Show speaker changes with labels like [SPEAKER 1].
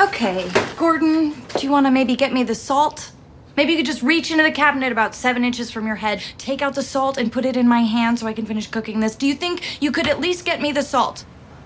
[SPEAKER 1] Okay, Gordon, do you want to maybe get me the salt? Maybe you could just reach into the cabinet about seven inches from your head, take out the salt, and put it in my hand so I can finish cooking this. Do you think you could at least get me the salt?